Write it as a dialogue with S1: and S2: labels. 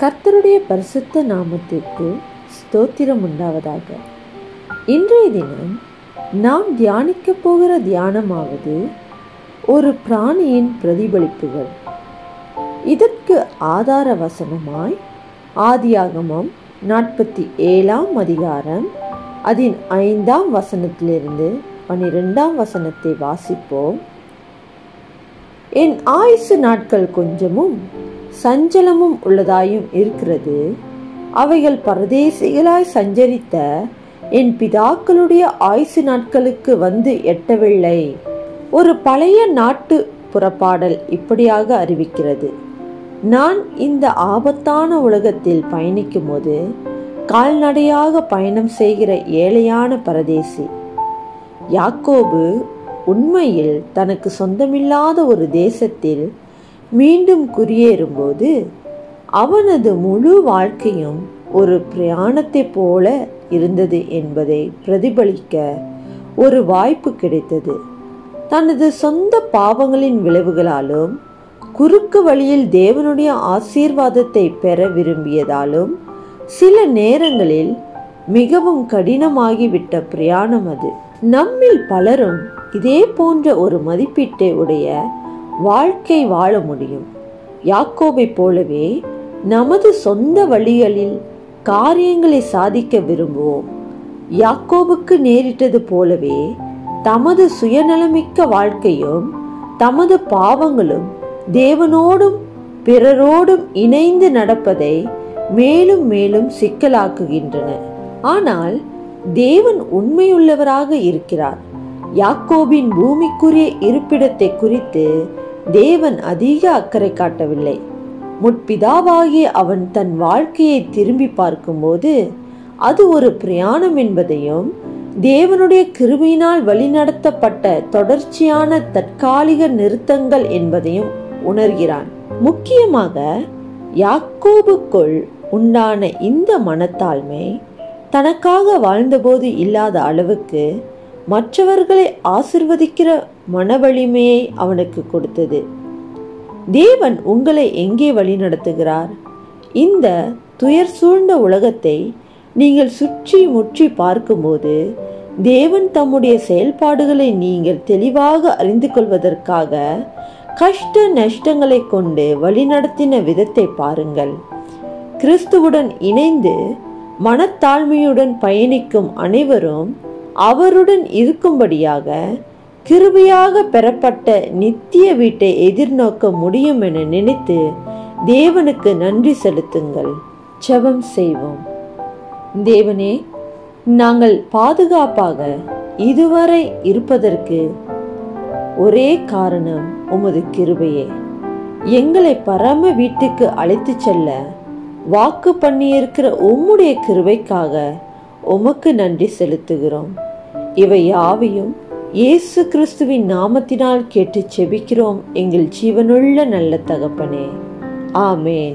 S1: கர்த்தருடைய பரிசுத்த நாமத்திற்கு ஸ்தோத்திரம் உண்டாவதாக. இன்றைய தினம் நாம் தியானிக்க போகிற தியானமாவது ஒரு பிராணியின் பிரதிபலிப்புகள். இதற்கு ஆதார வசனமாய் ஆதியாகமம் நாற்பத்தி ஏழாம் அதிகாரம் அதன் ஐந்தாம் வசனத்திலிருந்து பனிரெண்டாம் வசனத்தை வாசிப்போம். என் ஆயுசு நாட்கள் கொஞ்சமும் சஞ்சலமும் உள்ளதாயும் இருக்கிறது. அவைகள் பரதேசிகளாய் சஞ்சரித்த என் பிதாக்களுடைய ஆயுசு நாட்களுக்கு வந்து எட்டவில்லை. ஒரு பழைய நாட்டு புறப்பாடல் இப்படியாக அறிவிக்கிறது. நான் இந்த ஆபத்தான உலகத்தில் பயணிக்கும் போது கால்நடையாக பயணம் செய்கிற ஏழையான பரதேசி யாக்கோபு உண்மையில் தனக்கு சொந்தமில்லாத ஒரு தேசத்தில் மீண்டும் குடியேறும்போது அவனது முழு வாழ்க்கையும் ஒரு பிரயாணத்தை போல இருந்தது என்பதை பிரதிபலிக்க ஒரு வாய்ப்பு கிடைத்தது. தனது சொந்த பாவங்களின் விளைவுகளாலும் குறுக்கு வழியில் தேவனுடைய ஆசீர்வாதத்தை பெற விரும்பியதாலும் சில நேரங்களில் மிகவும் கடினமாகிவிட்ட பிரயாணம் அது. நம்மில் பலரும் இதே போன்ற ஒரு மதிப்பீட்டை உடைய வாழ்க்கை வாழ முடியும். யாக்கோபை போலவே நமது சொந்த வழிகளில் காரியங்களை சாதிக்க விரும்புவோம். யாக்கோபுக்கு நேரிட்டது போலவே தமது சுயநலமிக்க வாழ்க்கையும் தமது பாவங்களும் தேவனோடும் பிறரோடும் இணைந்து நடப்பதை மேலும் மேலும் சிக்கலாக்குகின்றன. ஆனால் தேவன் உண்மையுள்ளவராக இருக்கிறார். யாக்கோபின் பூமிக்குரிய இருப்பிடத்தை குறித்து தேவன் அதிக அக்கறை காட்டவில்லை. முற்பிதாவாகிய அவன் தன் வாழ்க்கையை திரும்பி பார்க்கும்போது அது ஒரு பிரயாணம் என்பதையும் தேவனுடைய கிருமியினால் வழிநடத்தப்பட்ட தொடர்ச்சியான தற்காலிக நிறுத்தங்கள் என்பதையும் உணர்கிறான். முக்கியமாக யாக்கோபுக்குள் உண்டான இந்த மனத்தாழ்மை தனக்காக வாழ்ந்தபோது இல்லாத அளவுக்கு மற்றவர்களை ஆசிர்வதிக்கிற மனவலிமையை அவனுக்கு கொடுத்தது. தேவன் உங்களை எங்கே வழி நடத்துகிறார் இந்த துயர் சூழ்ந்த உலகத்தை நீங்கள் சுற்றி முற்றி பார்க்கும்போது தேவன் தம்முடைய செயல்பாடுகளை நீங்கள் தெளிவாக அறிந்து கொள்வதற்காக கஷ்ட நஷ்டங்களை கொண்டு வழிநடத்தின விதத்தை பாருங்கள். கிறிஸ்துவுடன் இணைந்து மனத்தாழ்மையுடன் பயணிக்கும் அனைவரும் அவருடன் இருக்கும்படியாக கிருபையாக பெறப்பட்ட நித்திய வீட்டை எதிர்நோக்க முடியும் என நினைத்து தேவனுக்கு நன்றி செலுத்துங்கள். செவம் செய்வோம். தேவனே நாங்கள் பாதுகாப்பாக இதுவரை இருப்பதற்கு ஒரே காரணம் உமது கிருபையே. எங்களை பரம வீட்டுக்கு அழைத்து செல்ல வாக்கு பண்ணியிருக்கிற உம்முடைய கிருபைக்காக உமக்கு நன்றி செலுத்துகிறோம். இவை யாவையும் இயேசு கிறிஸ்துவின் நாமத்தினால் கேட்டு செபிக்கிறோம். எங்கள் ஜீவனுள்ள நல்ல தகப்பனே. ஆமேன்.